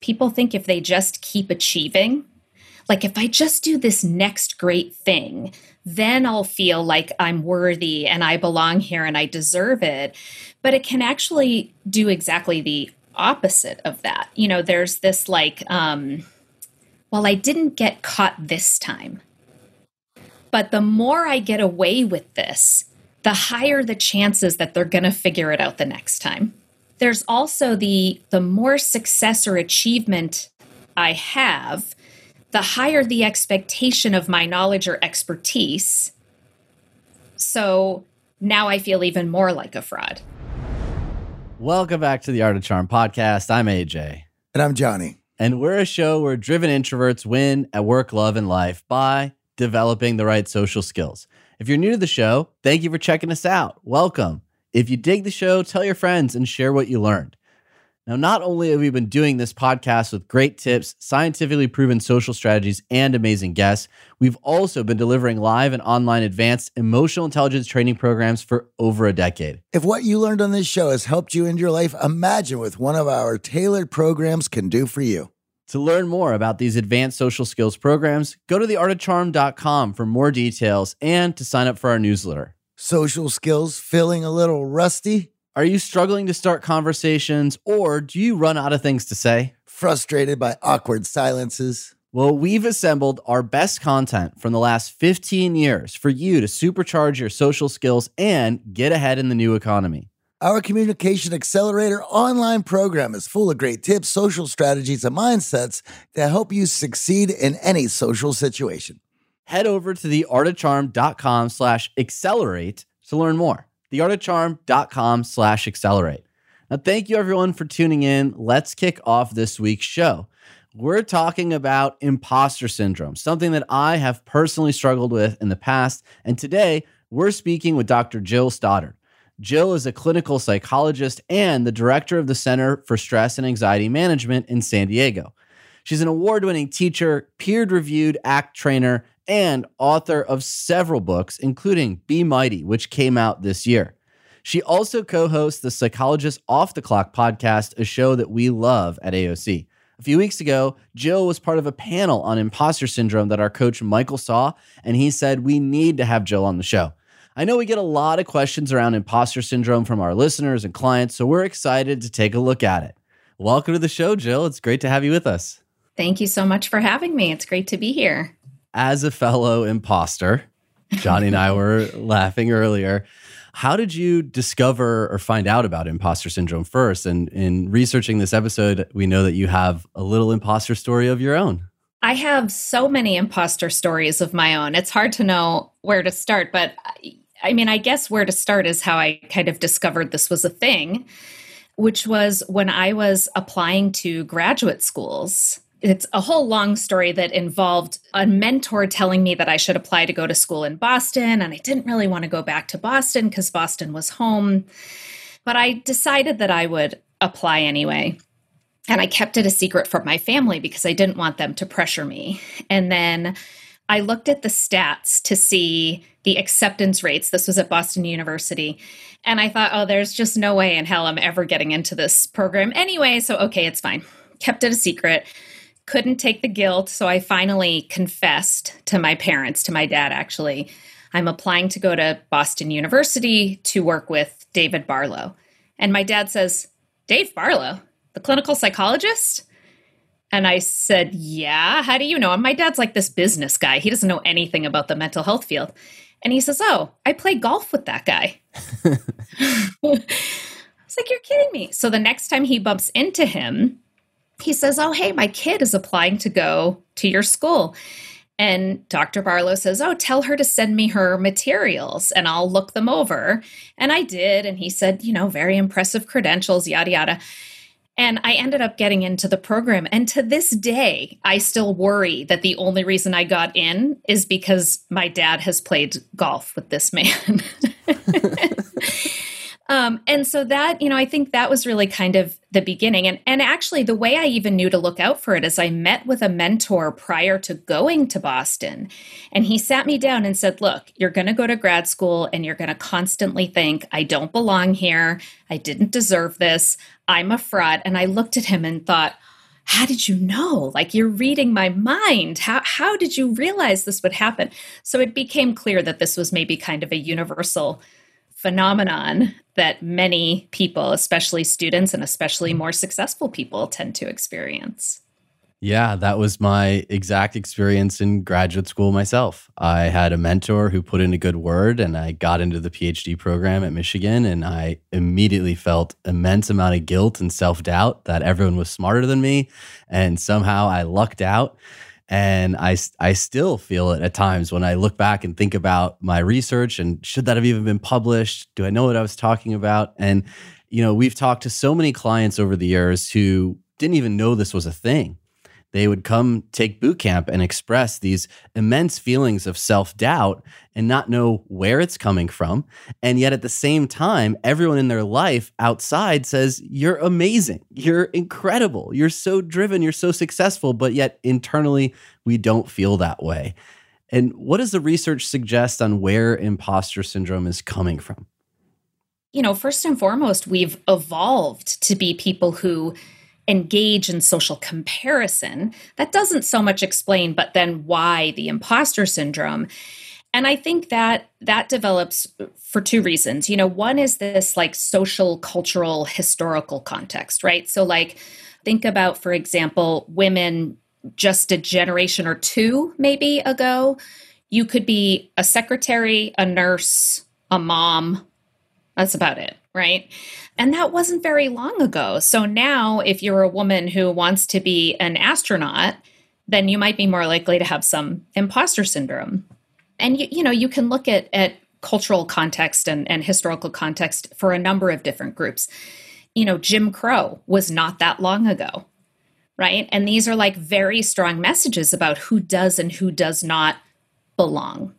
people think if they just keep achieving, like if I just do this next great thing, then I'll feel like I'm worthy and I belong here and I deserve it. But it can actually do exactly the opposite of that. You know, there's this like, um, well, I didn't get caught this time. But the more I get away with this, the higher the chances that they're going to figure it out the next time. There's also the the more success or achievement I have, the higher the expectation of my knowledge or expertise. So now I feel even more like a fraud. Welcome back to the Art of Charm podcast. I'm AJ. And I'm Johnny. And we're a show where driven introverts win at work, love, and life by developing the right social skills. If you're new to the show, thank you for checking us out. Welcome. If you dig the show, tell your friends and share what you learned. Now, not only have we been doing this podcast with great tips, scientifically proven social strategies, and amazing guests, we've also been delivering live and online advanced emotional intelligence training programs for over a decade. If what you learned on this show has helped you in your life, imagine what one of our tailored programs can do for you. To learn more about these advanced social skills programs, go to theartofcharm.com for more details and to sign up for our newsletter. Social skills feeling a little rusty? Are you struggling to start conversations or do you run out of things to say? Frustrated by awkward silences? Well, we've assembled our best content from the last 15 years for you to supercharge your social skills and get ahead in the new economy. Our Communication Accelerator online program is full of great tips, social strategies, and mindsets to help you succeed in any social situation. Head over to theartofcharm.com slash accelerate to learn more theartofcharm.com slash accelerate. Now, thank you everyone for tuning in. Let's kick off this week's show. We're talking about imposter syndrome, something that I have personally struggled with in the past. And today we're speaking with Dr. Jill Stoddard. Jill is a clinical psychologist and the director of the Center for Stress and Anxiety Management in San Diego. She's an award winning teacher, peer reviewed ACT trainer, and author of several books, including Be Mighty, which came out this year. She also co hosts the Psychologist Off the Clock podcast, a show that we love at AOC. A few weeks ago, Jill was part of a panel on imposter syndrome that our coach Michael saw, and he said we need to have Jill on the show. I know we get a lot of questions around imposter syndrome from our listeners and clients, so we're excited to take a look at it. Welcome to the show, Jill. It's great to have you with us. Thank you so much for having me. It's great to be here as a fellow imposter, Johnny and I were laughing earlier. How did you discover or find out about imposter syndrome first? And in researching this episode, we know that you have a little imposter story of your own. I have so many imposter stories of my own. It's hard to know where to start, but I mean, I guess where to start is how I kind of discovered this was a thing, which was when I was applying to graduate schools it's a whole long story that involved a mentor telling me that I should apply to go to school in Boston. And I didn't really want to go back to Boston because Boston was home. But I decided that I would apply anyway. And I kept it a secret from my family because I didn't want them to pressure me. And then I looked at the stats to see the acceptance rates. This was at Boston University. And I thought, oh, there's just no way in hell I'm ever getting into this program anyway. So, okay, it's fine. Kept it a secret couldn't take the guilt. So I finally confessed to my parents, to my dad, actually. I'm applying to go to Boston University to work with David Barlow. And my dad says, Dave Barlow, the clinical psychologist? And I said, Yeah, how do you know? And my dad's like this business guy. He doesn't know anything about the mental health field. And he says, Oh, I play golf with that guy. I was like, You're kidding me. So the next time he bumps into him, he says, Oh, hey, my kid is applying to go to your school. And Dr. Barlow says, Oh, tell her to send me her materials and I'll look them over. And I did. And he said, You know, very impressive credentials, yada, yada. And I ended up getting into the program. And to this day, I still worry that the only reason I got in is because my dad has played golf with this man. Um, and so that, you know, I think that was really kind of the beginning. And and actually the way I even knew to look out for it is I met with a mentor prior to going to Boston. And he sat me down and said, Look, you're gonna go to grad school and you're gonna constantly think, I don't belong here, I didn't deserve this, I'm a fraud. And I looked at him and thought, how did you know? Like you're reading my mind. How how did you realize this would happen? So it became clear that this was maybe kind of a universal phenomenon that many people, especially students and especially more successful people tend to experience. Yeah, that was my exact experience in graduate school myself. I had a mentor who put in a good word and I got into the PhD program at Michigan and I immediately felt immense amount of guilt and self-doubt that everyone was smarter than me and somehow I lucked out. And I, I still feel it at times when I look back and think about my research and should that have even been published? Do I know what I was talking about? And, you know, we've talked to so many clients over the years who didn't even know this was a thing they would come take boot camp and express these immense feelings of self doubt and not know where it's coming from. And yet at the same time, everyone in their life outside says, You're amazing. You're incredible. You're so driven. You're so successful. But yet internally, we don't feel that way. And what does the research suggest on where imposter syndrome is coming from? You know, first and foremost, we've evolved to be people who engage in social comparison, that doesn't so much explain, but then why the imposter syndrome. And I think that that develops for two reasons. You know, one is this like social, cultural, historical context, right? So, like, think about, for example, women just a generation or two maybe ago. You could be a secretary, a nurse, a mom. That's about it, right? And that wasn't very long ago. So now, if you're a woman who wants to be an astronaut, then you might be more likely to have some imposter syndrome. And you, you know, you can look at, at cultural context and, and historical context for a number of different groups. You know, Jim Crow was not that long ago, right? And these are like very strong messages about who does and who does not belong.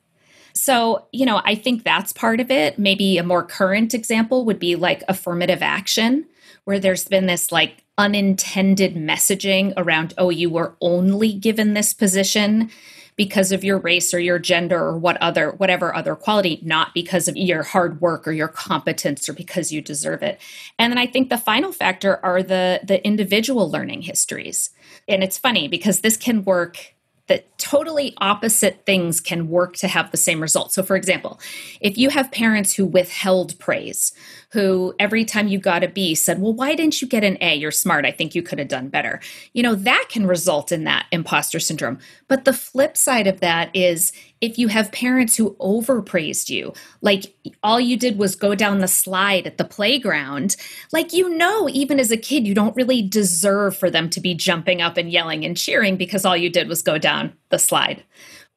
So, you know, I think that's part of it. Maybe a more current example would be like affirmative action, where there's been this like unintended messaging around, oh, you were only given this position because of your race or your gender or what other whatever other quality not because of your hard work or your competence or because you deserve it and then i think the final factor are the the individual learning histories and it's funny because this can work that totally opposite things can work to have the same result. So, for example, if you have parents who withheld praise, who every time you got a B said, Well, why didn't you get an A? You're smart. I think you could have done better. You know, that can result in that imposter syndrome. But the flip side of that is if you have parents who overpraised you, like all you did was go down the slide at the playground, like you know, even as a kid, you don't really deserve for them to be jumping up and yelling and cheering because all you did was go down the slide.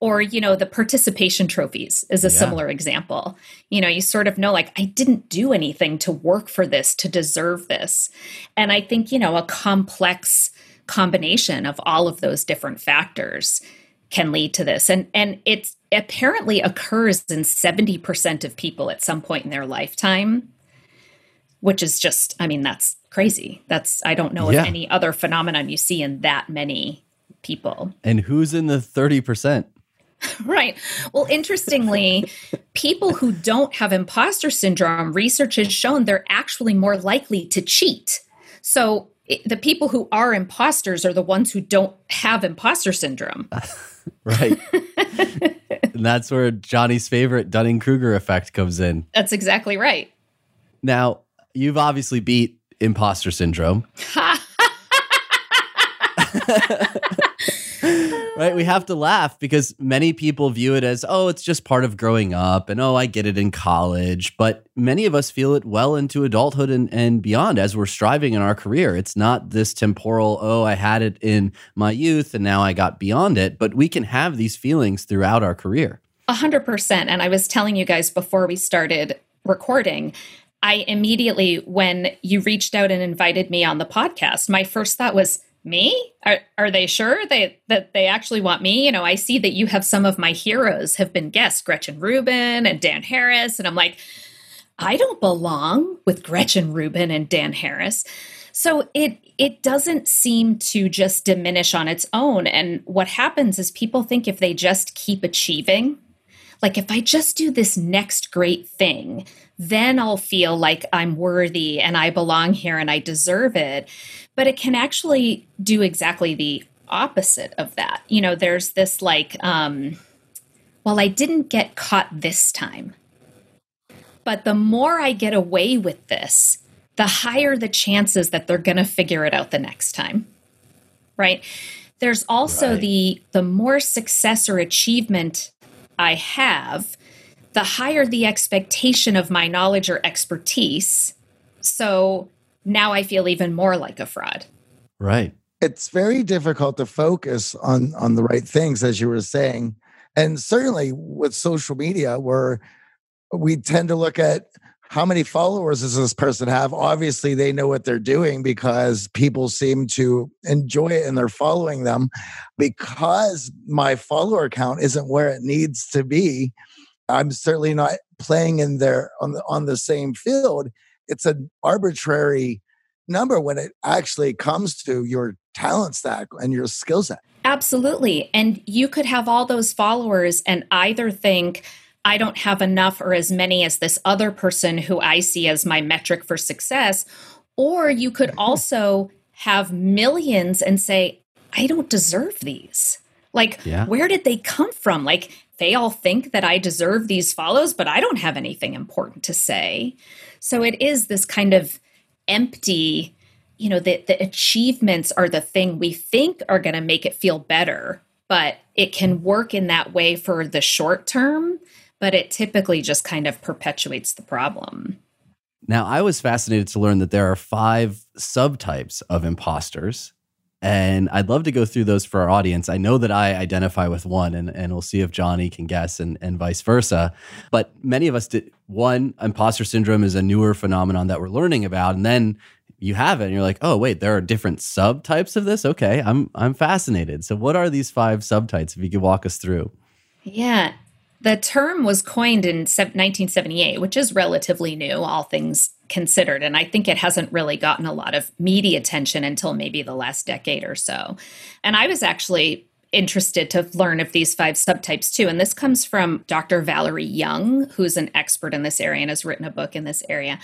Or you know the participation trophies is a yeah. similar example. You know you sort of know like i didn't do anything to work for this to deserve this. And i think you know a complex combination of all of those different factors can lead to this. And and it apparently occurs in 70% of people at some point in their lifetime which is just i mean that's crazy. That's i don't know yeah. of any other phenomenon you see in that many people and who's in the 30% Right. Well, interestingly, people who don't have imposter syndrome, research has shown they're actually more likely to cheat. So the people who are imposters are the ones who don't have imposter syndrome. right. and that's where Johnny's favorite Dunning Kruger effect comes in. That's exactly right. Now, you've obviously beat imposter syndrome. Right? We have to laugh because many people view it as, oh, it's just part of growing up and oh, I get it in college. But many of us feel it well into adulthood and, and beyond as we're striving in our career. It's not this temporal, oh, I had it in my youth and now I got beyond it. But we can have these feelings throughout our career. A hundred percent. And I was telling you guys before we started recording, I immediately, when you reached out and invited me on the podcast, my first thought was, me? Are, are they sure they that they actually want me? You know i see that you have some of my heroes have been guests gretchen rubin and dan harris. And i'm like i don't belong with gretchen rubin and dan harris. So it it doesn't seem to just diminish on its own. And what happens is people think if they just keep achieving like if i just do this next great thing then I'll feel like I'm worthy and I belong here and I deserve it. But it can actually do exactly the opposite of that. You know, there's this like, um, well, I didn't get caught this time. But the more I get away with this, the higher the chances that they're going to figure it out the next time. Right? There's also right. the the more success or achievement I have, the higher the expectation of my knowledge or expertise. So now I feel even more like a fraud. Right. It's very difficult to focus on on the right things as you were saying. And certainly with social media where we tend to look at how many followers does this person have? Obviously, they know what they're doing because people seem to enjoy it and they're following them. Because my follower count isn't where it needs to be, I'm certainly not playing in there on the on the same field. It's an arbitrary number when it actually comes to your talent stack and your skill set. Absolutely. And you could have all those followers and either think, I don't have enough or as many as this other person who I see as my metric for success. Or you could also have millions and say, I don't deserve these. Like, yeah. where did they come from? Like, they all think that I deserve these follows, but I don't have anything important to say. So it is this kind of empty, you know, the, the achievements are the thing we think are going to make it feel better, but it can work in that way for the short term but it typically just kind of perpetuates the problem. Now, I was fascinated to learn that there are five subtypes of imposters. And I'd love to go through those for our audience. I know that I identify with one, and, and we'll see if Johnny can guess and, and vice versa. But many of us did. One, imposter syndrome is a newer phenomenon that we're learning about. And then you have it, and you're like, oh, wait, there are different subtypes of this? Okay, I'm, I'm fascinated. So, what are these five subtypes, if you could walk us through? Yeah. The term was coined in 1978, which is relatively new, all things considered. And I think it hasn't really gotten a lot of media attention until maybe the last decade or so. And I was actually interested to learn of these five subtypes too. And this comes from Dr. Valerie Young, who's an expert in this area and has written a book in this area.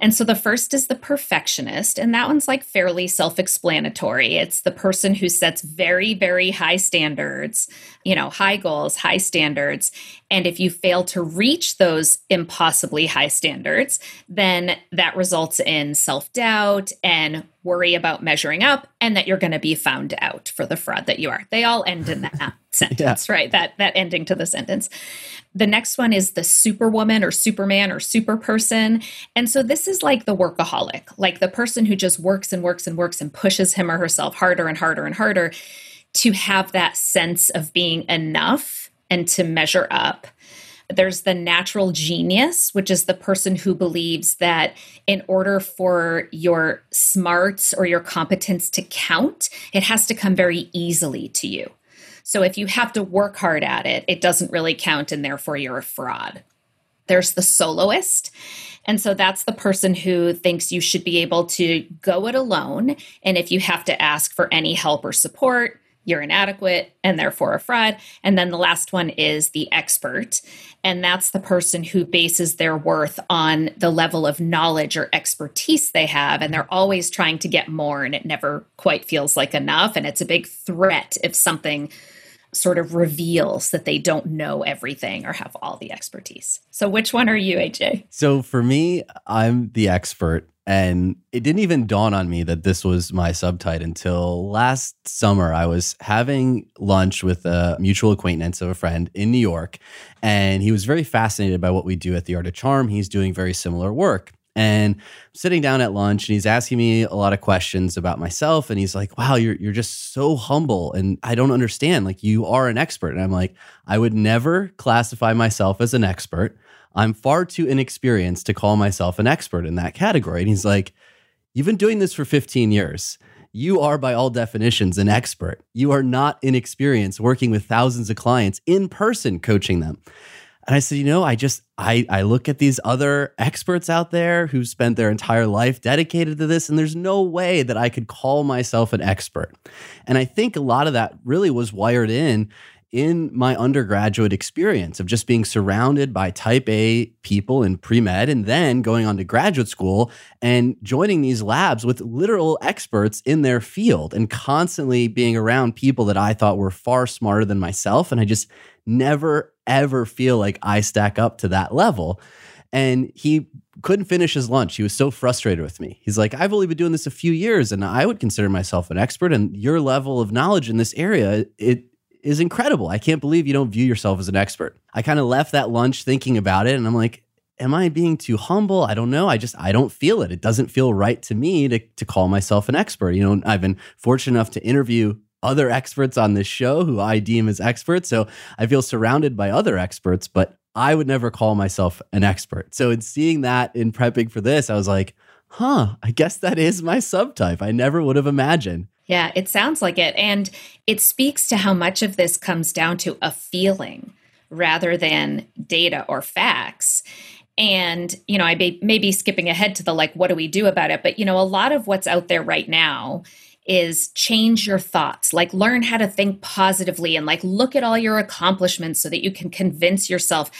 And so the first is the perfectionist, and that one's like fairly self explanatory. It's the person who sets very, very high standards, you know, high goals, high standards. And if you fail to reach those impossibly high standards, then that results in self doubt and worry about measuring up and that you're going to be found out for the fraud that you are. They all end in that sentence, yeah. right? That that ending to the sentence. The next one is the superwoman or superman or super person. And so this is like the workaholic, like the person who just works and works and works and pushes him or herself harder and harder and harder to have that sense of being enough and to measure up. There's the natural genius, which is the person who believes that in order for your smarts or your competence to count, it has to come very easily to you. So if you have to work hard at it, it doesn't really count and therefore you're a fraud. There's the soloist. And so that's the person who thinks you should be able to go it alone. And if you have to ask for any help or support, you're inadequate and therefore a fraud. And then the last one is the expert. And that's the person who bases their worth on the level of knowledge or expertise they have. And they're always trying to get more, and it never quite feels like enough. And it's a big threat if something sort of reveals that they don't know everything or have all the expertise. So, which one are you, AJ? So, for me, I'm the expert. And it didn't even dawn on me that this was my subtype until last summer. I was having lunch with a mutual acquaintance of a friend in New York, and he was very fascinated by what we do at the Art of Charm. He's doing very similar work. And sitting down at lunch, and he's asking me a lot of questions about myself. And he's like, Wow, you're, you're just so humble. And I don't understand. Like, you are an expert. And I'm like, I would never classify myself as an expert. I'm far too inexperienced to call myself an expert in that category. And he's like, You've been doing this for 15 years. You are, by all definitions, an expert. You are not inexperienced working with thousands of clients in person, coaching them. And I said, you know, I just I I look at these other experts out there who've spent their entire life dedicated to this and there's no way that I could call myself an expert. And I think a lot of that really was wired in in my undergraduate experience of just being surrounded by type A people in pre med and then going on to graduate school and joining these labs with literal experts in their field and constantly being around people that I thought were far smarter than myself. And I just never, ever feel like I stack up to that level. And he couldn't finish his lunch. He was so frustrated with me. He's like, I've only been doing this a few years and I would consider myself an expert. And your level of knowledge in this area, it is incredible. I can't believe you don't view yourself as an expert. I kind of left that lunch thinking about it and I'm like, am I being too humble? I don't know. I just I don't feel it. It doesn't feel right to me to to call myself an expert. You know, I've been fortunate enough to interview other experts on this show who I deem as experts. So I feel surrounded by other experts, but I would never call myself an expert. So in seeing that in prepping for this, I was like, huh, I guess that is my subtype. I never would have imagined. Yeah, it sounds like it. And it speaks to how much of this comes down to a feeling rather than data or facts. And, you know, I may, may be skipping ahead to the like, what do we do about it? But, you know, a lot of what's out there right now is change your thoughts, like learn how to think positively and like look at all your accomplishments so that you can convince yourself.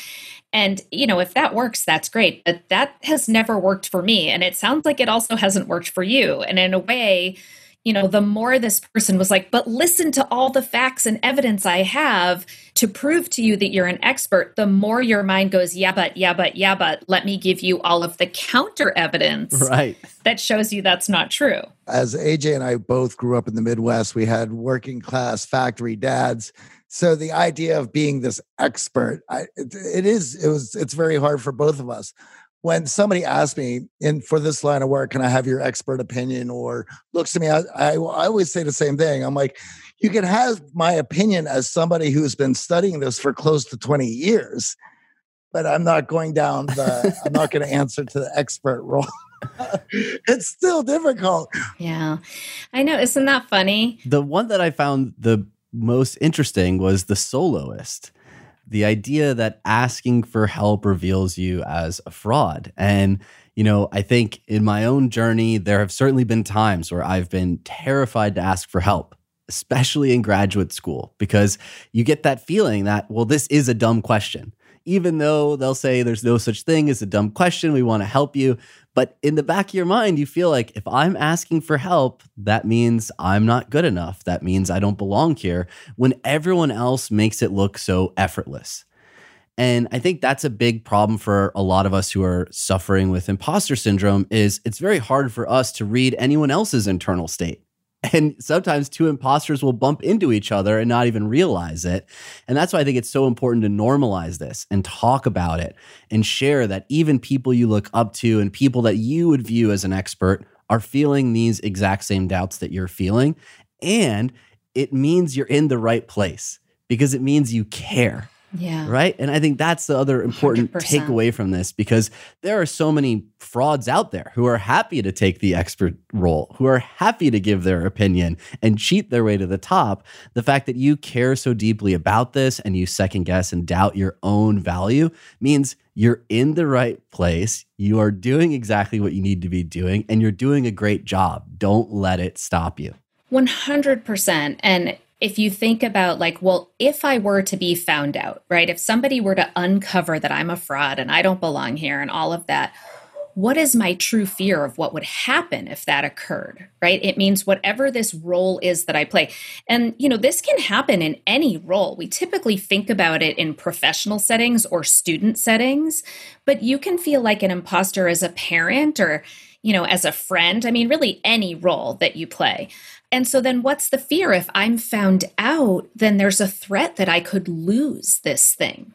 And, you know, if that works, that's great. But that has never worked for me. And it sounds like it also hasn't worked for you. And in a way, you know, the more this person was like, but listen to all the facts and evidence I have to prove to you that you're an expert, the more your mind goes, yeah, but, yeah, but, yeah, but, let me give you all of the counter evidence right. that shows you that's not true. As AJ and I both grew up in the Midwest, we had working class factory dads. So the idea of being this expert, I, it, it is, it was, it's very hard for both of us when somebody asks me in for this line of work, can I have your expert opinion? Or looks to me, I, I, I, always say the same thing. I'm like, you can have my opinion as somebody who's been studying this for close to 20 years, but I'm not going down the, I'm not going to answer to the expert role. it's still difficult. Yeah. I know. Isn't that funny? The one that I found the most interesting was the soloist the idea that asking for help reveals you as a fraud. And, you know, I think in my own journey, there have certainly been times where I've been terrified to ask for help, especially in graduate school, because you get that feeling that, well, this is a dumb question even though they'll say there's no such thing as a dumb question, we want to help you. But in the back of your mind, you feel like if I'm asking for help, that means I'm not good enough. That means I don't belong here when everyone else makes it look so effortless. And I think that's a big problem for a lot of us who are suffering with imposter syndrome is it's very hard for us to read anyone else's internal state. And sometimes two imposters will bump into each other and not even realize it. And that's why I think it's so important to normalize this and talk about it and share that even people you look up to and people that you would view as an expert are feeling these exact same doubts that you're feeling. And it means you're in the right place because it means you care. Yeah. Right. And I think that's the other important 100%. takeaway from this because there are so many frauds out there who are happy to take the expert role, who are happy to give their opinion and cheat their way to the top. The fact that you care so deeply about this and you second guess and doubt your own value means you're in the right place. You are doing exactly what you need to be doing and you're doing a great job. Don't let it stop you. 100%. And if you think about like well if i were to be found out right if somebody were to uncover that i'm a fraud and i don't belong here and all of that what is my true fear of what would happen if that occurred right? It means whatever this role is that i play. And you know this can happen in any role. We typically think about it in professional settings or student settings but you can feel like an imposter as a parent or you know as a friend. I mean really any role that you play and so then what's the fear? If I'm found out, then there's a threat that I could lose this thing,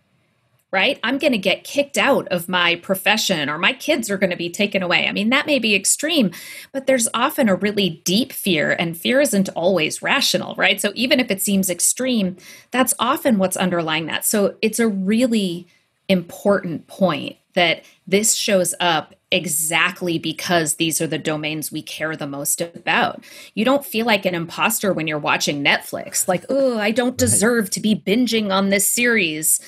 right? I'm going to get kicked out of my profession or my kids are going to be taken away. I mean, that may be extreme, but there's often a really deep fear, and fear isn't always rational, right? So even if it seems extreme, that's often what's underlying that. So it's a really important point that this shows up exactly because these are the domains we care the most about. You don't feel like an imposter when you're watching Netflix, like, oh, I don't deserve to be binging on this series.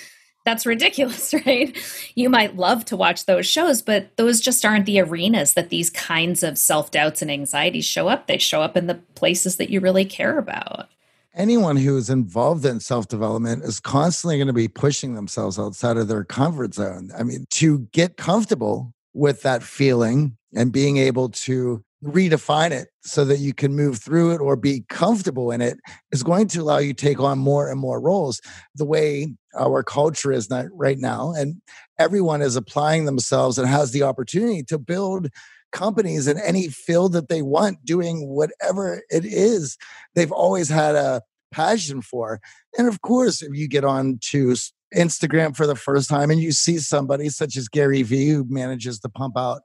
That's ridiculous, right? You might love to watch those shows, but those just aren't the arenas that these kinds of self doubts and anxieties show up. They show up in the places that you really care about. anyone who is involved in self development is constantly going to be pushing themselves outside of their comfort zone. I mean, to get comfortable with that feeling and being able to redefine it so that you can move through it or be comfortable in it is going to allow you to take on more and more roles. The way our culture is not right now and everyone is applying themselves and has the opportunity to build companies in any field that they want doing whatever it is they've always had a passion for. And of course if you get on to Instagram for the first time and you see somebody such as Gary Vee who manages to pump out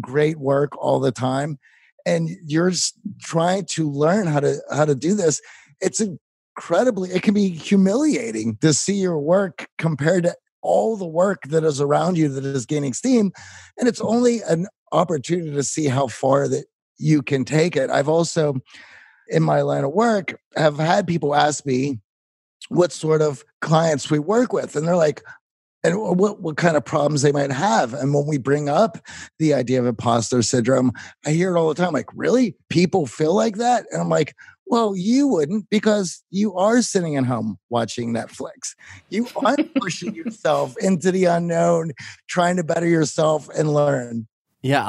great work all the time and you're trying to learn how to how to do this it's incredibly it can be humiliating to see your work compared to all the work that is around you that is gaining steam and it's only an opportunity to see how far that you can take it. I've also in my line of work have had people ask me what sort of clients we work with and they're like and what, what kind of problems they might have. And when we bring up the idea of imposter syndrome, I hear it all the time like, really? People feel like that? And I'm like, well, you wouldn't because you are sitting at home watching Netflix. You aren't pushing yourself into the unknown, trying to better yourself and learn. Yeah,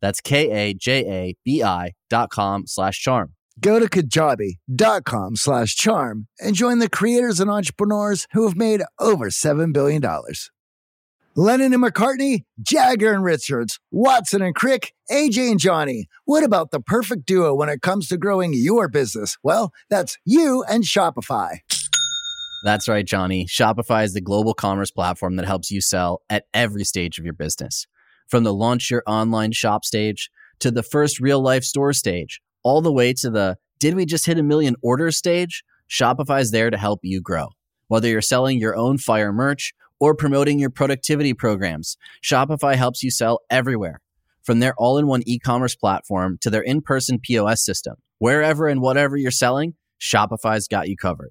That's K-A-J-A-B-I dot com slash charm. Go to kajabi.com slash charm and join the creators and entrepreneurs who have made over $7 billion. Lennon and McCartney, Jagger and Richards, Watson and Crick, AJ and Johnny. What about the perfect duo when it comes to growing your business? Well, that's you and Shopify. That's right, Johnny. Shopify is the global commerce platform that helps you sell at every stage of your business. From the launch your online shop stage to the first real life store stage all the way to the did we just hit a million orders stage? Shopify is there to help you grow. Whether you're selling your own fire merch or promoting your productivity programs, Shopify helps you sell everywhere. From their all in one e commerce platform to their in person POS system, wherever and whatever you're selling, Shopify's got you covered.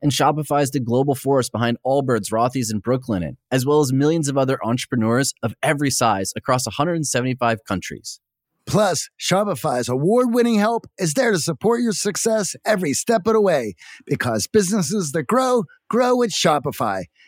and Shopify is the global force behind Allbirds, Rothy's, and Brooklinen, as well as millions of other entrepreneurs of every size across 175 countries. Plus, Shopify's award winning help is there to support your success every step of the way because businesses that grow, grow with Shopify.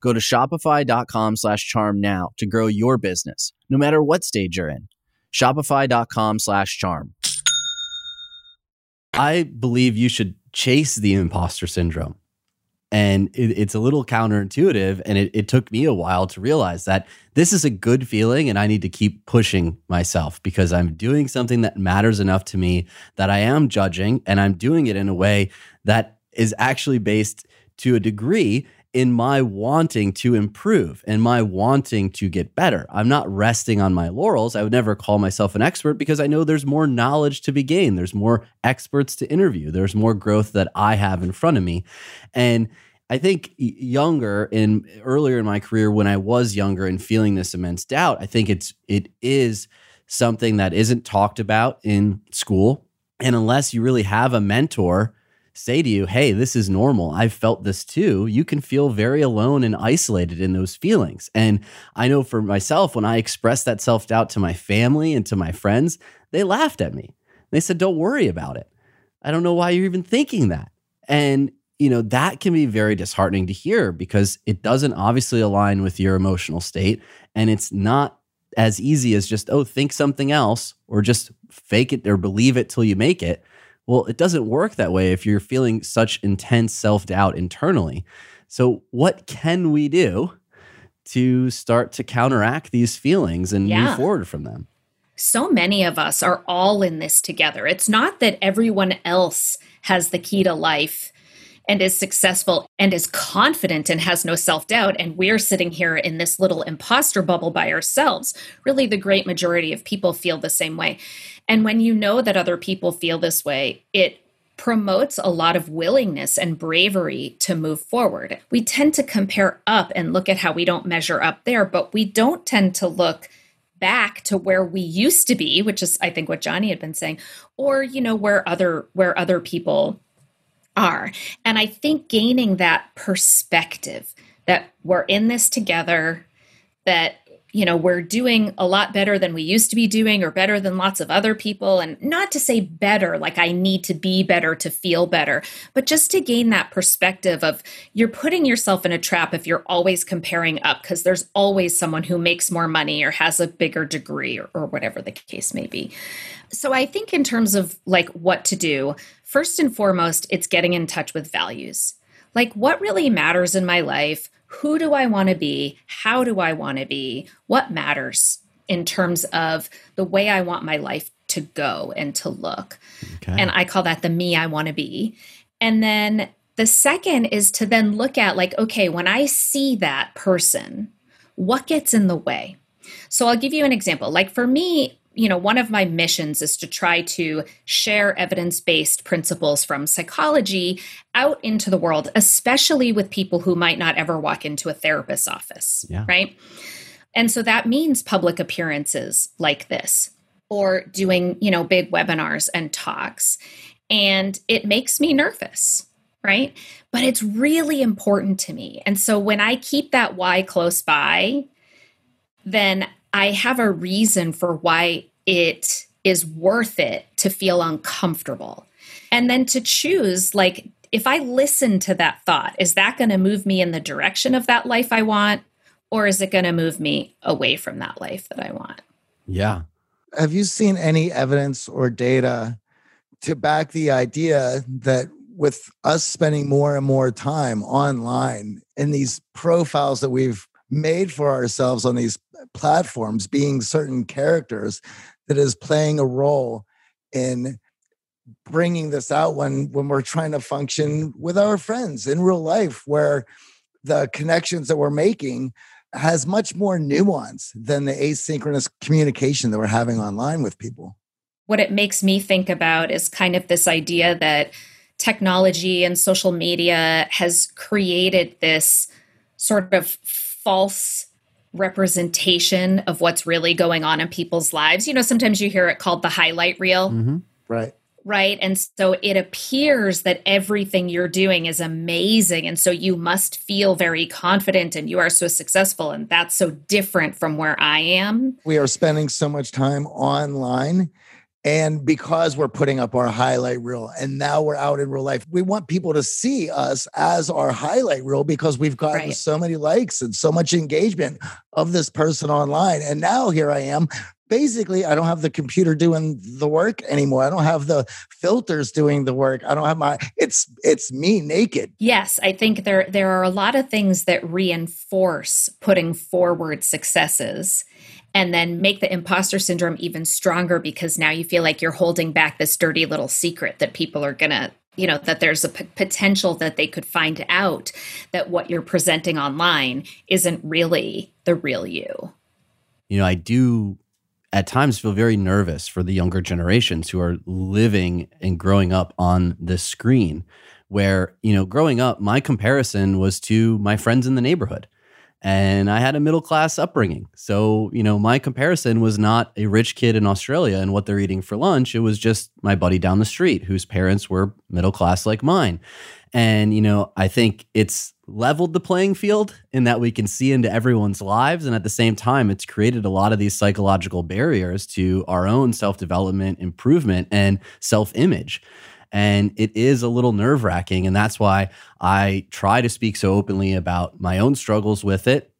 Go to shopify.com slash charm now to grow your business, no matter what stage you're in. Shopify.com slash charm. I believe you should chase the imposter syndrome. And it, it's a little counterintuitive. And it, it took me a while to realize that this is a good feeling and I need to keep pushing myself because I'm doing something that matters enough to me that I am judging and I'm doing it in a way that is actually based to a degree in my wanting to improve and my wanting to get better. I'm not resting on my laurels. I would never call myself an expert because I know there's more knowledge to be gained. There's more experts to interview. There's more growth that I have in front of me. And I think younger in earlier in my career when I was younger and feeling this immense doubt, I think it's it is something that isn't talked about in school. And unless you really have a mentor say to you, hey, this is normal. I've felt this too. You can feel very alone and isolated in those feelings. And I know for myself, when I expressed that self doubt to my family and to my friends, they laughed at me. They said, don't worry about it. I don't know why you're even thinking that. And, you know, that can be very disheartening to hear because it doesn't obviously align with your emotional state. And it's not as easy as just, oh, think something else or just fake it or believe it till you make it well, it doesn't work that way if you're feeling such intense self doubt internally. So, what can we do to start to counteract these feelings and yeah. move forward from them? So many of us are all in this together. It's not that everyone else has the key to life and is successful and is confident and has no self doubt. And we're sitting here in this little imposter bubble by ourselves. Really, the great majority of people feel the same way. And when you know that other people feel this way, it promotes a lot of willingness and bravery to move forward. We tend to compare up and look at how we don't measure up there, but we don't tend to look back to where we used to be, which is I think what Johnny had been saying, or you know where other where other people are. And I think gaining that perspective that we're in this together, that you know, we're doing a lot better than we used to be doing or better than lots of other people. And not to say better, like I need to be better to feel better, but just to gain that perspective of you're putting yourself in a trap if you're always comparing up because there's always someone who makes more money or has a bigger degree or, or whatever the case may be. So I think in terms of like what to do, first and foremost, it's getting in touch with values. Like what really matters in my life? Who do I want to be? How do I want to be? What matters in terms of the way I want my life to go and to look? Okay. And I call that the me I want to be. And then the second is to then look at, like, okay, when I see that person, what gets in the way? So I'll give you an example. Like for me, you know, one of my missions is to try to share evidence based principles from psychology out into the world, especially with people who might not ever walk into a therapist's office. Yeah. Right. And so that means public appearances like this or doing, you know, big webinars and talks. And it makes me nervous right? But it's really important to me. And so when I keep that why close by, then I have a reason for why it is worth it to feel uncomfortable. And then to choose, like, if I listen to that thought, is that going to move me in the direction of that life I want? Or is it going to move me away from that life that I want? Yeah. Have you seen any evidence or data to back the idea that with us spending more and more time online in these profiles that we've made for ourselves on these platforms being certain characters that is playing a role in bringing this out when when we're trying to function with our friends in real life where the connections that we're making has much more nuance than the asynchronous communication that we're having online with people. What it makes me think about is kind of this idea that technology and social media has created this sort of false representation of what's really going on in people's lives. You know, sometimes you hear it called the highlight reel. Mm-hmm. Right. Right. And so it appears that everything you're doing is amazing. And so you must feel very confident and you are so successful. And that's so different from where I am. We are spending so much time online and because we're putting up our highlight reel and now we're out in real life, we want people to see us as our highlight reel because we've gotten right. so many likes and so much engagement of this person online. And now here I am basically I don't have the computer doing the work anymore. I don't have the filters doing the work. I don't have my it's it's me naked. Yes, I think there there are a lot of things that reinforce putting forward successes and then make the imposter syndrome even stronger because now you feel like you're holding back this dirty little secret that people are going to you know that there's a p- potential that they could find out that what you're presenting online isn't really the real you. You know i do at times feel very nervous for the younger generations who are living and growing up on the screen where you know growing up my comparison was to my friends in the neighborhood and I had a middle class upbringing. So, you know, my comparison was not a rich kid in Australia and what they're eating for lunch. It was just my buddy down the street whose parents were middle class like mine. And, you know, I think it's leveled the playing field in that we can see into everyone's lives. And at the same time, it's created a lot of these psychological barriers to our own self development, improvement, and self image. And it is a little nerve wracking. And that's why I try to speak so openly about my own struggles with it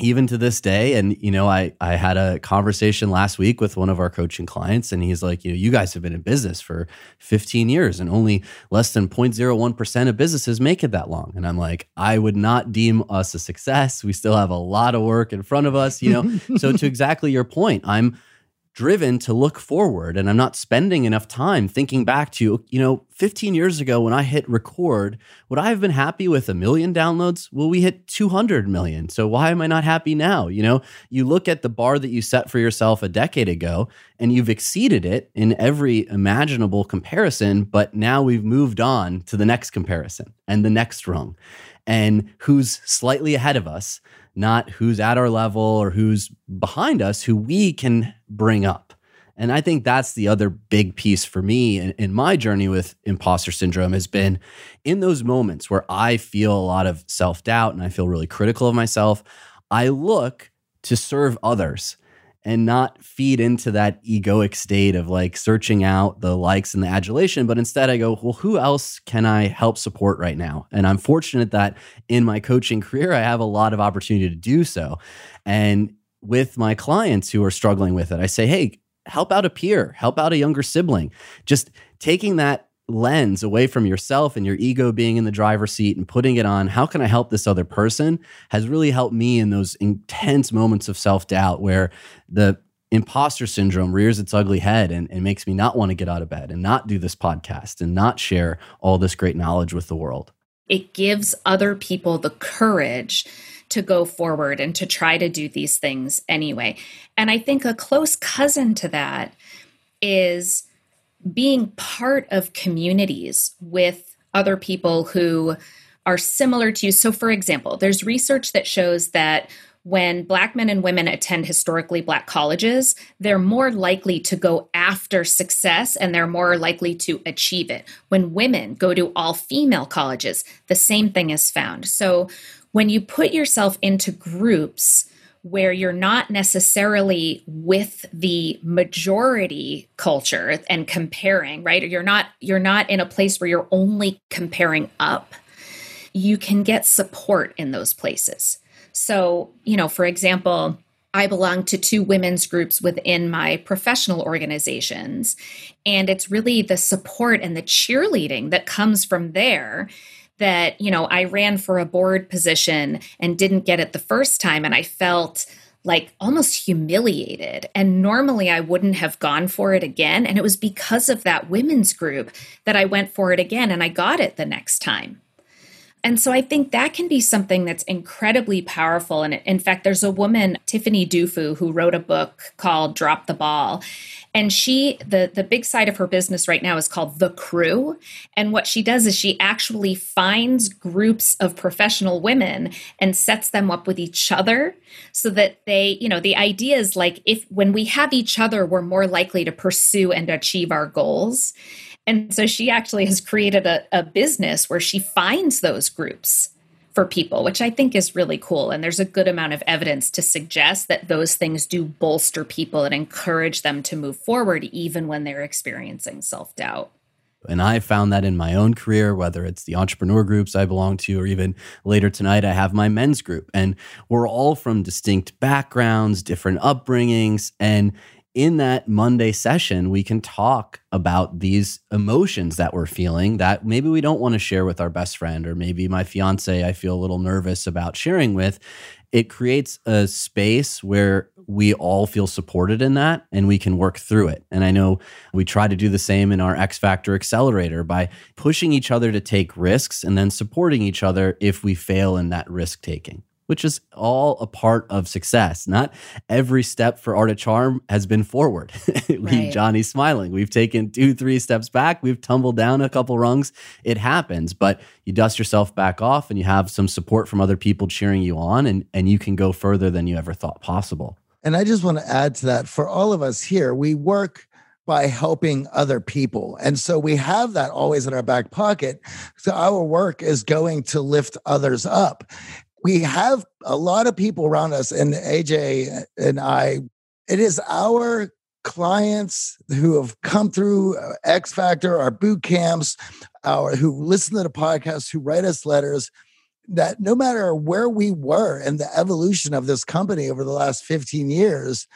even to this day. And you know i i had a conversation last week with one of our coaching clients and he's like you know you guys have been in business for 15 years and only less than 0.01% of businesses make it that long. And i'm like i would not deem us a success. We still have a lot of work in front of us you know? So to exactly your point i'm driven to look forward and I'm not spending enough time thinking back to, you know, 15 years ago when I hit record, would I have been happy with a million downloads? Well, we hit 200 million. So why am I not happy now? You know, you look at the bar that you set for yourself a decade ago and you've exceeded it in every imaginable comparison, but now we've moved on to the next comparison and the next rung and who's slightly ahead of us not who's at our level or who's behind us, who we can bring up. And I think that's the other big piece for me in, in, my journey with imposter syndrome has been in those moments where I feel a lot of self doubt and I feel really critical of myself. I look to serve others and not feed into that egoic state of like searching out the likes and the adulation. But instead, I go, well, who else can I help support right now? And I'm fortunate that in my coaching career, I have a lot of opportunity to do so. And with my clients who are struggling with it, I say, hey, help out a peer, help out a younger sibling. Just taking that lens away from yourself and your ego being in the driver's seat and putting it on how can i help this other person has really helped me in those intense moments of self-doubt where the imposter syndrome rears its ugly head and, and makes me not want to get out of bed and not do this podcast and not share all this great knowledge with the world. It gives other people the courage to go forward and to try to do these things anyway. And i think a close cousin to that is being part of communities with other people who are similar to you. So, for example, there's research that shows that when Black men and women attend historically Black colleges, they're more likely to go after success and they're more likely to achieve it. When women go to all female colleges, the same thing is found. So, when you put yourself into groups, where you're not necessarily with the majority culture and comparing right you're not you're not in a place where you're only comparing up you can get support in those places so you know for example I belong to two women's groups within my professional organizations. And it's really the support and the cheerleading that comes from there that, you know, I ran for a board position and didn't get it the first time. And I felt like almost humiliated. And normally I wouldn't have gone for it again. And it was because of that women's group that I went for it again and I got it the next time. And so I think that can be something that's incredibly powerful. And in fact, there's a woman, Tiffany Dufu, who wrote a book called Drop the Ball. And she, the, the big side of her business right now is called The Cru. And what she does is she actually finds groups of professional women and sets them up with each other so that they, you know, the idea is like if when we have each other, we're more likely to pursue and achieve our goals. And so she actually has created a, a business where she finds those groups for people, which I think is really cool. And there's a good amount of evidence to suggest that those things do bolster people and encourage them to move forward, even when they're experiencing self doubt. And I found that in my own career, whether it's the entrepreneur groups I belong to, or even later tonight, I have my men's group. And we're all from distinct backgrounds, different upbringings. And in that Monday session, we can talk about these emotions that we're feeling that maybe we don't want to share with our best friend, or maybe my fiance, I feel a little nervous about sharing with. It creates a space where we all feel supported in that and we can work through it. And I know we try to do the same in our X Factor Accelerator by pushing each other to take risks and then supporting each other if we fail in that risk taking which is all a part of success. Not every step for Art of Charm has been forward. we, right. Johnny's smiling. We've taken two, three steps back. We've tumbled down a couple rungs. It happens, but you dust yourself back off and you have some support from other people cheering you on, and, and you can go further than you ever thought possible. And I just want to add to that for all of us here, we work by helping other people. And so we have that always in our back pocket. So our work is going to lift others up we have a lot of people around us, and AJ and I, it is our clients who have come through uh, X Factor, our boot camps, our who listen to the podcast, who write us letters, that no matter where we were in the evolution of this company over the last 15 years,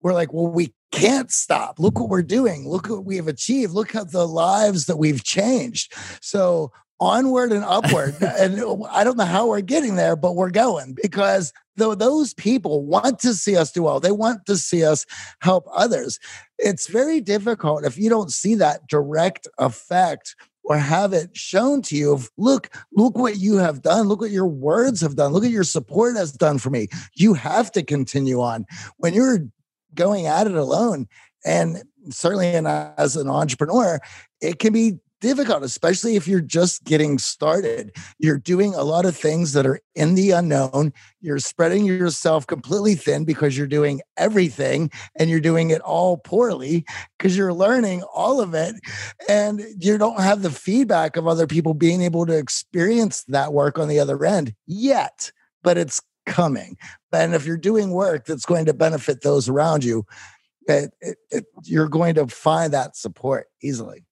we're like, well, we can't stop. Look what we're doing. Look what we have achieved. Look at the lives that we've changed. So onward and upward. and I don't know how we're getting there, but we're going because though those people want to see us do well, they want to see us help others. It's very difficult if you don't see that direct effect or have it shown to you of look look what you have done. Look what your words have done. Look at your support has done for me. You have to continue on. When you're going at it alone and certainly as an entrepreneur it can be difficult, especially if you're just getting started. You're doing a lot of things that are in the unknown. You're spreading yourself completely thin because you're doing everything and you're doing it all poorly because you're learning all of it. And you don't have the feedback of other people being able to experience that work on the other end yet, but it's coming. And if you're doing work that's going to benefit those around you, it, it, it, you're going to find that support easily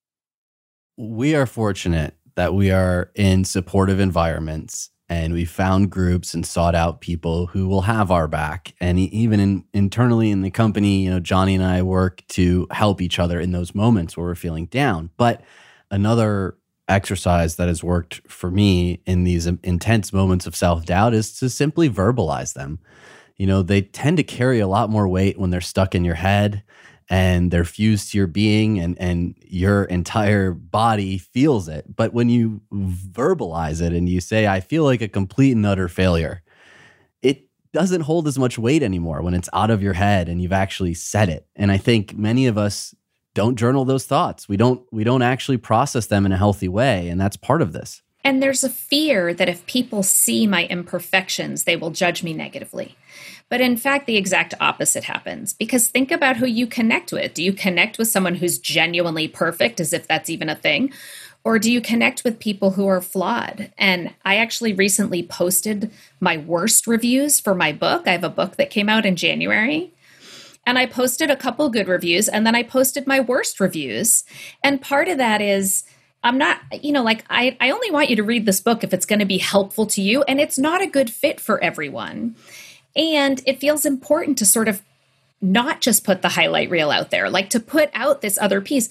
we are fortunate that we are in supportive environments and we found groups and sought out people who will have our back. And even in, internally in the company you know johnny and i work to help each other in those moments where we're feeling down. But another exercise that has worked for me in these intense moments of self-doubt is to simply verbalize them. You know they tend to carry a lot more weight when they're stuck in your head and they're fused to your being and and your entire body feels it. But when you verbalize it and you say i feel like a complete and utter failure it doesn't hold as much weight anymore when it's out of your head and you've actually said it. And i think many of us don't journal those thoughts. We don't we don't actually process them in a healthy way and that's part of this. And there's a fear that if people see my imperfections they will judge me negatively but in fact, the exact opposite happens because think about who you connect with. Do you connect with someone who's genuinely perfect, as if that's even a thing? Or do you connect with people who are flawed? And I actually recently posted my worst reviews for my book. I have a book that came out in January. And I posted a couple good reviews and then I posted my worst reviews. And part of that is, I'm not, you know, like I, I only want you to read this book if it's going to be helpful to you. And it's not a good fit for everyone. And it feels important to sort of not just put the highlight reel out there, like to put out this other piece.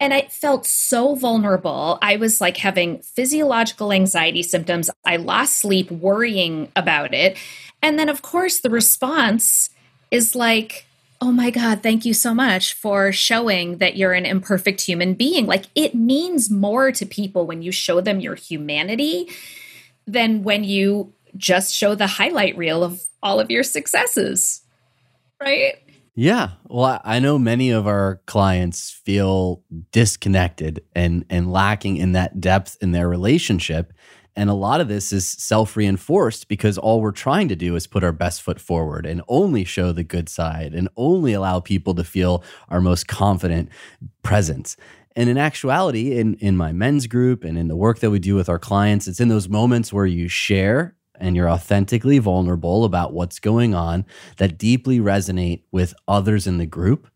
And I felt so vulnerable. I was like having physiological anxiety symptoms. I lost sleep worrying about it. And then, of course, the response is like, oh my God, thank you so much for showing that you're an imperfect human being. Like it means more to people when you show them your humanity than when you just show the highlight reel of all of your successes. Right? Yeah. Well, I know many of our clients feel disconnected and and lacking in that depth in their relationship. And a lot of this is self reinforced because all we're trying to do is put our best foot forward and only show the good side and only allow people to feel our most confident presence. And in actuality, in, in my men's group and in the work that we do with our clients, it's in those moments where you share and you're authentically vulnerable about what's going on that deeply resonate with others in the group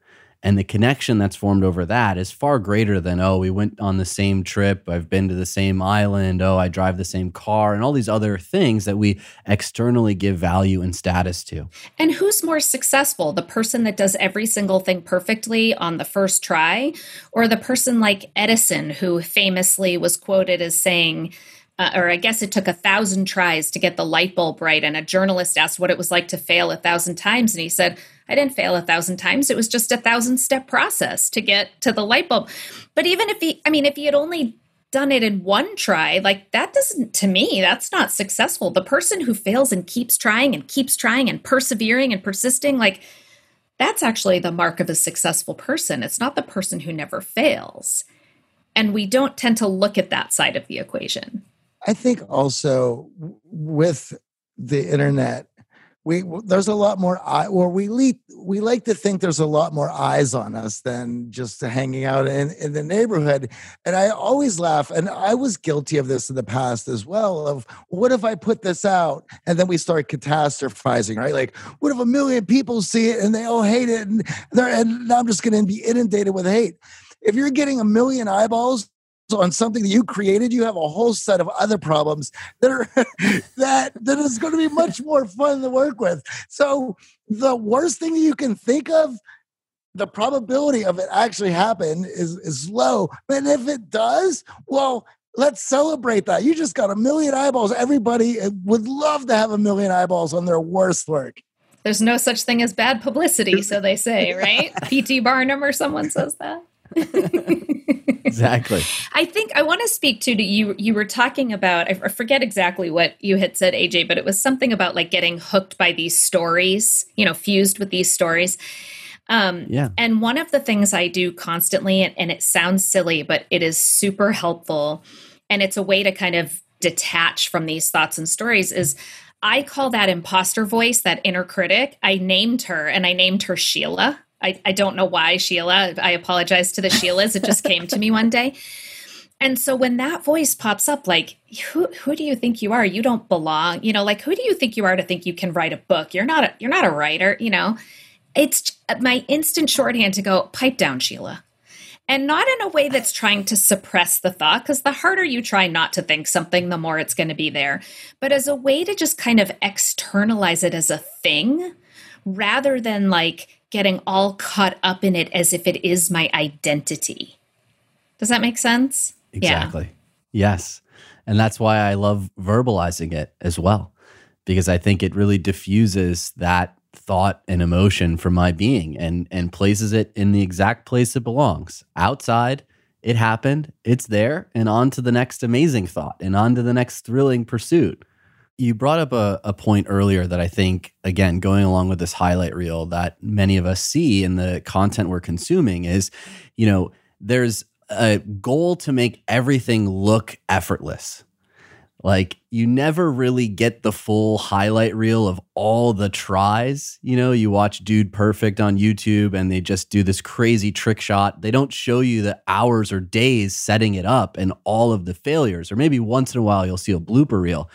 And the connection that's formed over that is far greater than, oh, we went on the same trip. I've been to the same island. Oh, I drive the same car, and all these other things that we externally give value and status to. And who's more successful, the person that does every single thing perfectly on the first try, or the person like Edison, who famously was quoted as saying, uh, or I guess it took a thousand tries to get the light bulb right. And a journalist asked what it was like to fail a thousand times. And he said, I didn't fail a thousand times. It was just a thousand step process to get to the light bulb. But even if he, I mean, if he had only done it in one try, like that doesn't, to me, that's not successful. The person who fails and keeps trying and keeps trying and persevering and persisting, like that's actually the mark of a successful person. It's not the person who never fails. And we don't tend to look at that side of the equation. I think also with the internet, we there's a lot more eye, or we we like to think there's a lot more eyes on us than just hanging out in, in the neighborhood. And I always laugh, and I was guilty of this in the past as well. Of what if I put this out and then we start catastrophizing, right? Like, what if a million people see it and they all hate it, and they're and I'm just going to be inundated with hate. If you're getting a million eyeballs on something that you created, you have a whole set of other problems that are that that is going to be much more fun to work with. So the worst thing you can think of, the probability of it actually happen is is low. But if it does, well, let's celebrate that. You just got a million eyeballs. Everybody uh, would love to have a million eyeballs on their worst work. There's no such thing as bad publicity, so they say, right? P.T. Barnum or someone says that. exactly. I think I want to speak to, to you. You were talking about I forget exactly what you had said, AJ, but it was something about like getting hooked by these stories. You know, fused with these stories. Um, yeah. And one of the things I do constantly, and, and it sounds silly, but it is super helpful, and it's a way to kind of detach from these thoughts and stories. Is I call that imposter voice, that inner critic. I named her, and I named her Sheila I, I don't know why, Sheila. I apologize to the Sheilas. It just came to me one day. And so when that voice pops up, like, who who do you think you are? You don't belong. You know, like who do you think you are to think you can write a book? You're not a you're not a writer, you know. It's my instant shorthand to go, pipe down, Sheila. And not in a way that's trying to suppress the thought, because the harder you try not to think something, the more it's going to be there. But as a way to just kind of externalize it as a thing rather than like getting all caught up in it as if it is my identity. Does that make sense? Exactly. Yeah. Yes. And that's why I love verbalizing it as well, because I think it really diffuses that thought and emotion from my being and and places it in the exact place it belongs. Outside, it happened, it's there, and on to the next amazing thought and on to the next thrilling pursuit you brought up a, a point earlier that I think, again, going along with this highlight reel that many of us see in the content we're consuming is, you know, there's a goal to make everything look effortless. Like you never really get the full highlight reel of all the tries. You know, you watch Dude Perfect on YouTube and they just do this crazy trick shot. They don't show you the hours or days setting it up and all of the failures. Or maybe once in a while you'll see a blooper reel.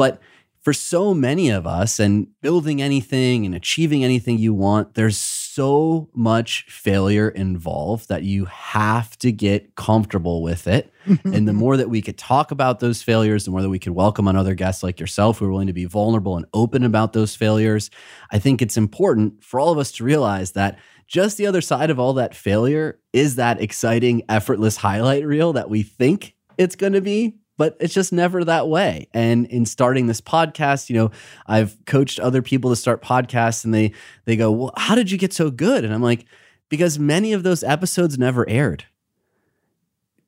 But for so many of us and building anything and achieving anything you want, there's so much failure involved that you have to get comfortable with it. and the more that we could talk about those failures, the more that we could welcome on other guests like yourself who are willing to be vulnerable and open about those failures, I think it's important for all of us to realize that just the other side of all that failure is that exciting, effortless highlight reel that we think it's going to be but it's just never that way. And in starting this podcast, you know, I've coached other people to start podcasts and they they go, "Well, how did you get so good?" And I'm like, "Because many of those episodes never aired."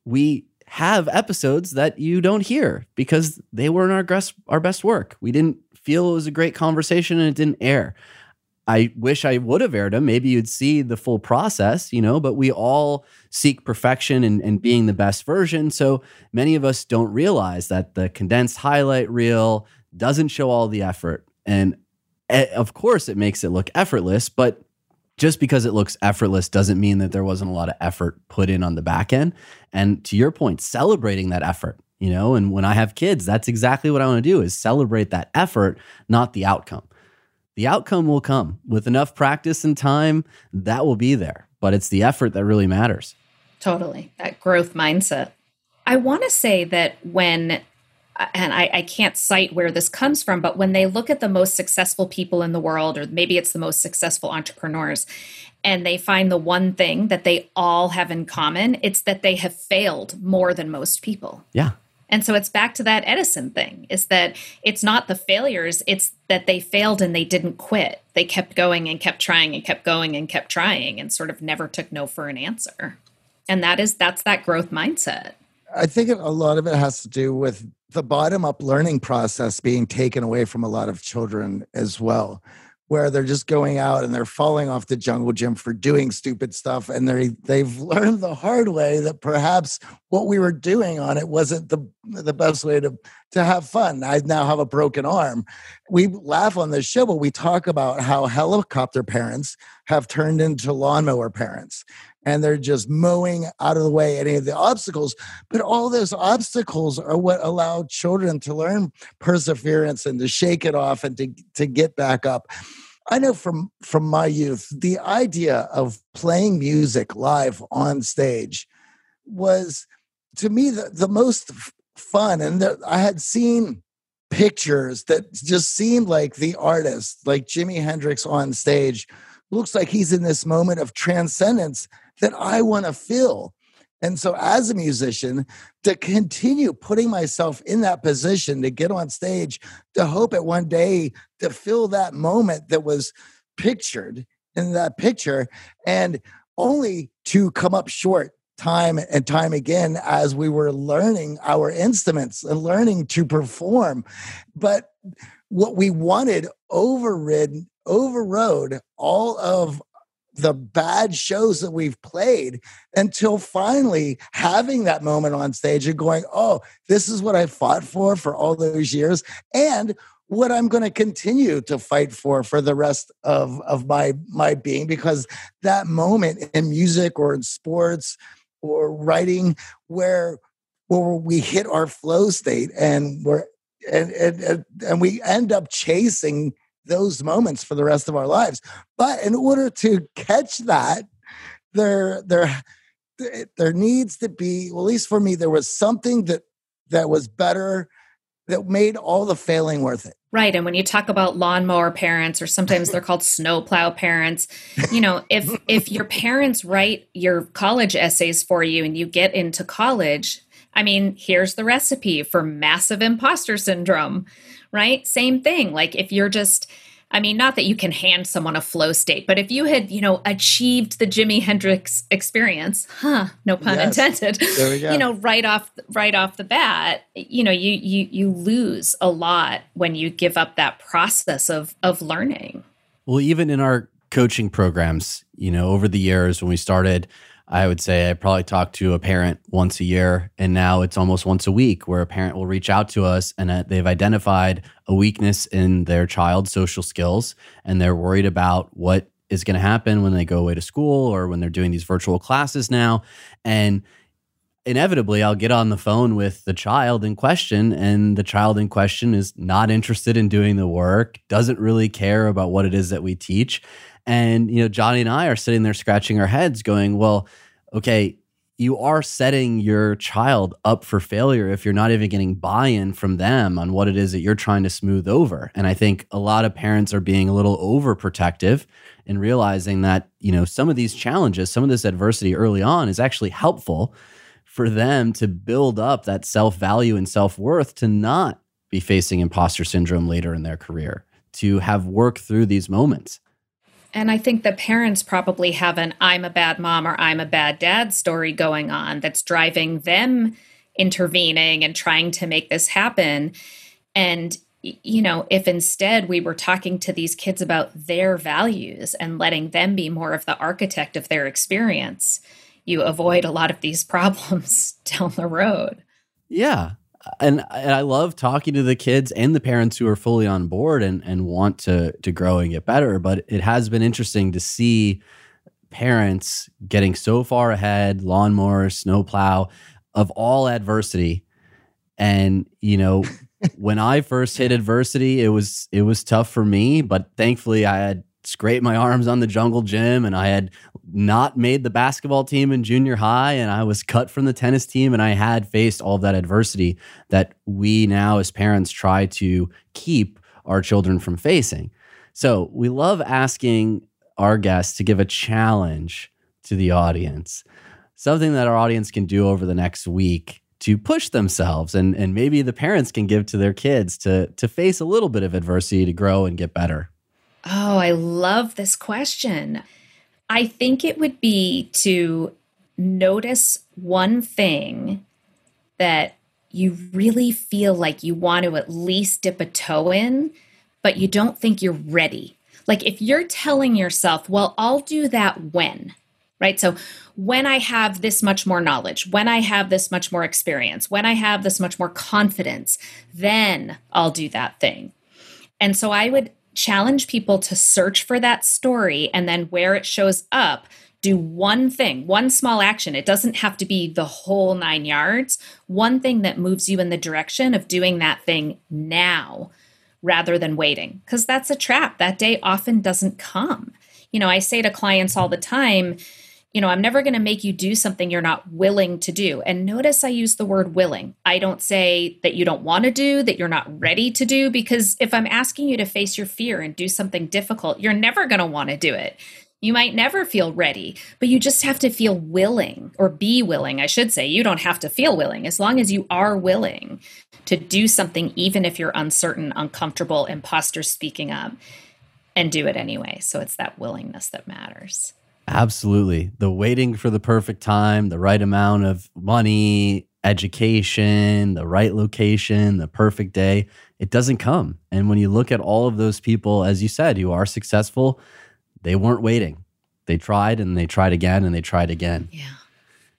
We have episodes that you don't hear because they weren't our our best work. We didn't feel it was a great conversation and it didn't air. I wish I would have aired them. Maybe you'd see the full process, you know, but we all seek perfection and, and being the best version. So many of us don't realize that the condensed highlight reel doesn't show all the effort. And eh, of course, it makes it look effortless, but just because it looks effortless doesn't mean that there wasn't a lot of effort put in on the back end. And to your point, celebrating that effort, you know, and when I have kids, that's exactly what I want to do is celebrate that effort, not the outcome the outcome will come with enough practice and time that will be there but it's the effort that really matters. Totally. That growth mindset. I want to say that when and I, I, can't cite where this comes from, but when they look at the most successful people in the world, or maybe it's the most successful entrepreneurs, and they find the one thing that they all have in common, it's that they have failed more than most people. Yeah. And so it's back to that Edison thing is that it's not the failures, it's that they failed and they didn't quit. They kept going and kept trying and kept going and kept trying and sort of never took no for an answer. And that is that's that growth mindset. I think a lot of it has to do with the bottom up learning process being taken away from a lot of children as well where they're just going out and they're falling off the jungle gym for doing stupid stuff and they they've learned the hard way that perhaps what we were doing on it wasn't the the best way to to have fun. I now have a broken arm. We laugh on this show but we talk about how helicopter parents have turned into lawnmower parents and they're just mowing out of the way any of the obstacles. But all those obstacles are what allow children to learn perseverance and to shake it off and to, to get back up. I know from from my youth, the idea of playing music live on stage was to me the, the most fun. And the, I had seen pictures that just seemed like the artist, like Jimi Hendrix on stage, looks like he's in this moment of transcendence that I want to feel. And so, as a musician, to continue putting myself in that position to get on stage, to hope at one day to feel that moment that was pictured in that picture, and only to come up short time and time again as we were learning our instruments and learning to perform. But what we wanted overrid overrode all of the bad shows that we've played until finally having that moment on stage and going, oh, this is what I fought for for all those years. And what I'm going to continue to fight for for the rest of, of my my being because that moment in music or in sports or writing where where we hit our flow state and we're and, and and we end up chasing those moments for the rest of our lives. But in order to catch that, there there there needs to be, well, at least for me, there was something that that was better that made all the failing worth it. Right. And when you talk about lawnmower parents, or sometimes they're called snowplow parents, you know, if if your parents write your college essays for you and you get into college, I mean, here's the recipe for massive imposter syndrome, right? Same thing. Like if you're just, I mean, not that you can hand someone a flow state, but if you had, you know, achieved the Jimi Hendrix experience, huh? No pun yes. intended. You know, right off, right off the bat, you know, you you you lose a lot when you give up that process of of learning. Well, even in our coaching programs, you know, over the years when we started I would say I probably talk to a parent once a year, and now it's almost once a week where a parent will reach out to us and uh, they've identified a weakness in their child's social skills, and they're worried about what is going to happen when they go away to school or when they're doing these virtual classes now. And inevitably, I'll get on the phone with the child in question, and the child in question is not interested in doing the work, doesn't really care about what it is that we teach. And, you know, Johnny and I are sitting there scratching our heads going, well, okay, you are setting your child up for failure if you're not even getting buy in from them on what it is that you're trying to smooth over. And I think a lot of parents are being a little overprotective and realizing that, you know, some of these challenges, some of this adversity early on is actually helpful for them to build up that self value and self worth to not be facing imposter syndrome later in their career, to have worked through these moments. And I think the parents probably have an I'm a bad mom or I'm a bad dad story going on that's driving them intervening and trying to make this happen. And, you know, if instead we were talking to these kids about their values and letting them be more of the architect of their experience, you avoid a lot of these problems down the road. Yeah and and I love talking to the kids and the parents who are fully on board and and want to to grow and get better. But it has been interesting to see parents getting so far ahead, lawnmower, snowplow, of all adversity. And you know, when I first hit adversity, it was it was tough for me, but thankfully I had scrape my arms on the jungle gym and I had not made the basketball team in junior high and I was cut from the tennis team and I had faced all of that adversity that we now as parents try to keep our children from facing. So we love asking our guests to give a challenge to the audience, something that our audience can do over the next week to push themselves and, and maybe the parents can give to their kids to, to face a little bit of adversity to grow and get better. Oh, I love this question. I think it would be to notice one thing that you really feel like you want to at least dip a toe in, but you don't think you're ready. Like if you're telling yourself, well, I'll do that when, right? So when I have this much more knowledge, when I have this much more experience, when I have this much more confidence, then I'll do that thing. And so I would challenge people to search for that story and then where it shows up do one thing, one small action. It doesn't have to be the whole nine yards. One thing that moves you in the direction of doing that thing now rather than waiting, because that's a trap. That day often doesn't come. You know, I say to clients all the time, you know, I'm never going to make you do something you're not willing to do. And notice I use the word willing. I don't say that you don't want to do, that you're not ready to do, because if I'm asking you to face your fear and do something difficult, you're never going to want to do it. You might never feel ready, but you just have to feel willing or be willing. I should say, you don't have to feel willing as long as you are willing to do something, even if you're uncertain, uncomfortable, imposter speaking up, and do it anyway. So it's that willingness that matters. Absolutely. The waiting for the perfect time, the right amount of money, education, the right location, the perfect day, it doesn't come. And when you look at all of those people, as you said, who are successful, they weren't waiting. They tried and they tried again and they tried again. Yeah.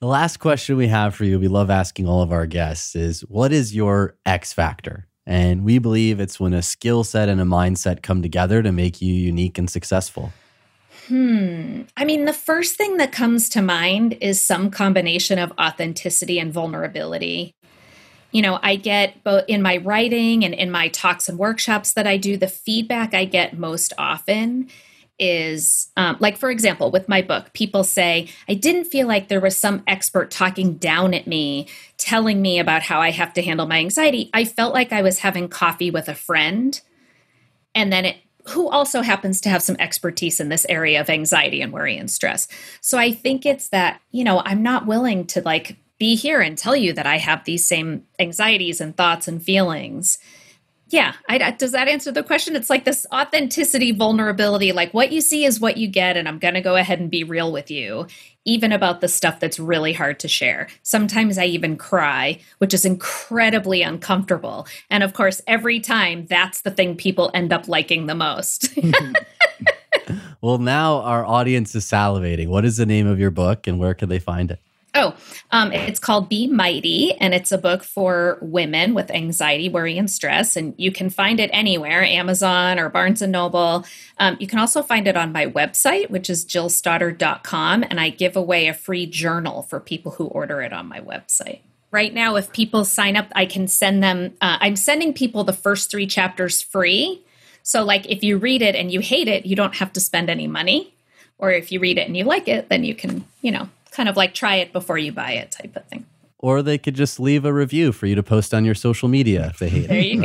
The last question we have for you, we love asking all of our guests, is what is your X factor? And we believe it's when a skill set and a mindset come together to make you unique and successful. Hmm. I mean, the first thing that comes to mind is some combination of authenticity and vulnerability. You know, I get both in my writing and in my talks and workshops that I do, the feedback I get most often is um, like, for example, with my book, people say, I didn't feel like there was some expert talking down at me, telling me about how I have to handle my anxiety. I felt like I was having coffee with a friend. And then it who also happens to have some expertise in this area of anxiety and worry and stress. So I think it's that, you know, I'm not willing to like be here and tell you that I have these same anxieties and thoughts and feelings. Yeah, I, does that answer the question? It's like this authenticity, vulnerability, like what you see is what you get, and I'm going to go ahead and be real with you even about the stuff that's really hard to share. Sometimes I even cry, which is incredibly uncomfortable. And of course, every time that's the thing people end up liking the most. well, now our audience is salivating. What is the name of your book and where can they find it? Oh, um, it's called Be Mighty, and it's a book for women with anxiety, worry, and stress. And you can find it anywhere Amazon or Barnes and Noble. Um, you can also find it on my website, which is jillstoddard.com. And I give away a free journal for people who order it on my website. Right now, if people sign up, I can send them, uh, I'm sending people the first three chapters free. So, like, if you read it and you hate it, you don't have to spend any money. Or if you read it and you like it, then you can, you know, kind of like try it before you buy it type of thing. Or they could just leave a review for you to post on your social media if they hate there it. There you go.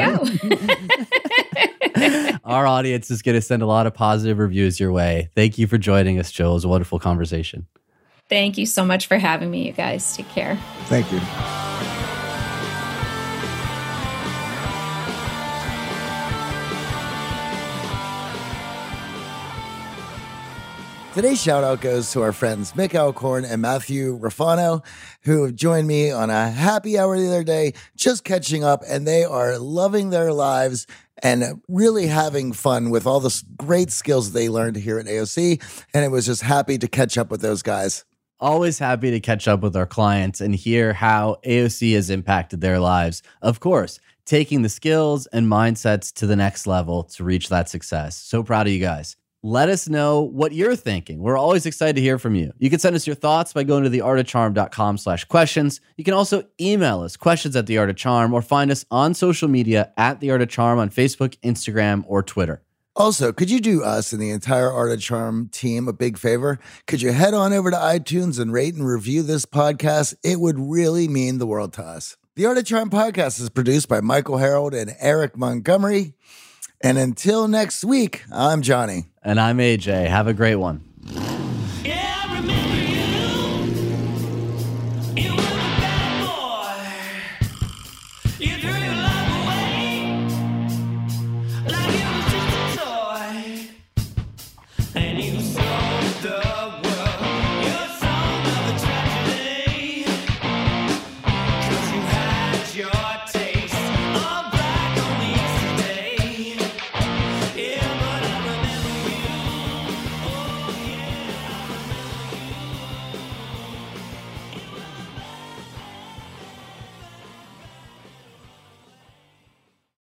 Our audience is going to send a lot of positive reviews your way. Thank you for joining us, Joe. It was a wonderful conversation. Thank you so much for having me, you guys. Take care. Thank you. Today's shout out goes to our friends Mick Alcorn and Matthew Rafano, who have joined me on a happy hour the other day, just catching up, and they are loving their lives and really having fun with all the great skills they learned here at AOC. And it was just happy to catch up with those guys. Always happy to catch up with our clients and hear how AOC has impacted their lives. Of course, taking the skills and mindsets to the next level to reach that success. So proud of you guys let us know what you're thinking. We're always excited to hear from you. You can send us your thoughts by going to theartofcharm.com slash questions. You can also email us questions at the art of charm or find us on social media at the art of charm on Facebook, Instagram, or Twitter. Also, could you do us and the entire Art of Charm team a big favor? Could you head on over to iTunes and rate and review this podcast? It would really mean the world to us. The Art of Charm podcast is produced by Michael Harold and Eric Montgomery. And until next week, I'm Johnny. And I'm AJ. Have a great one.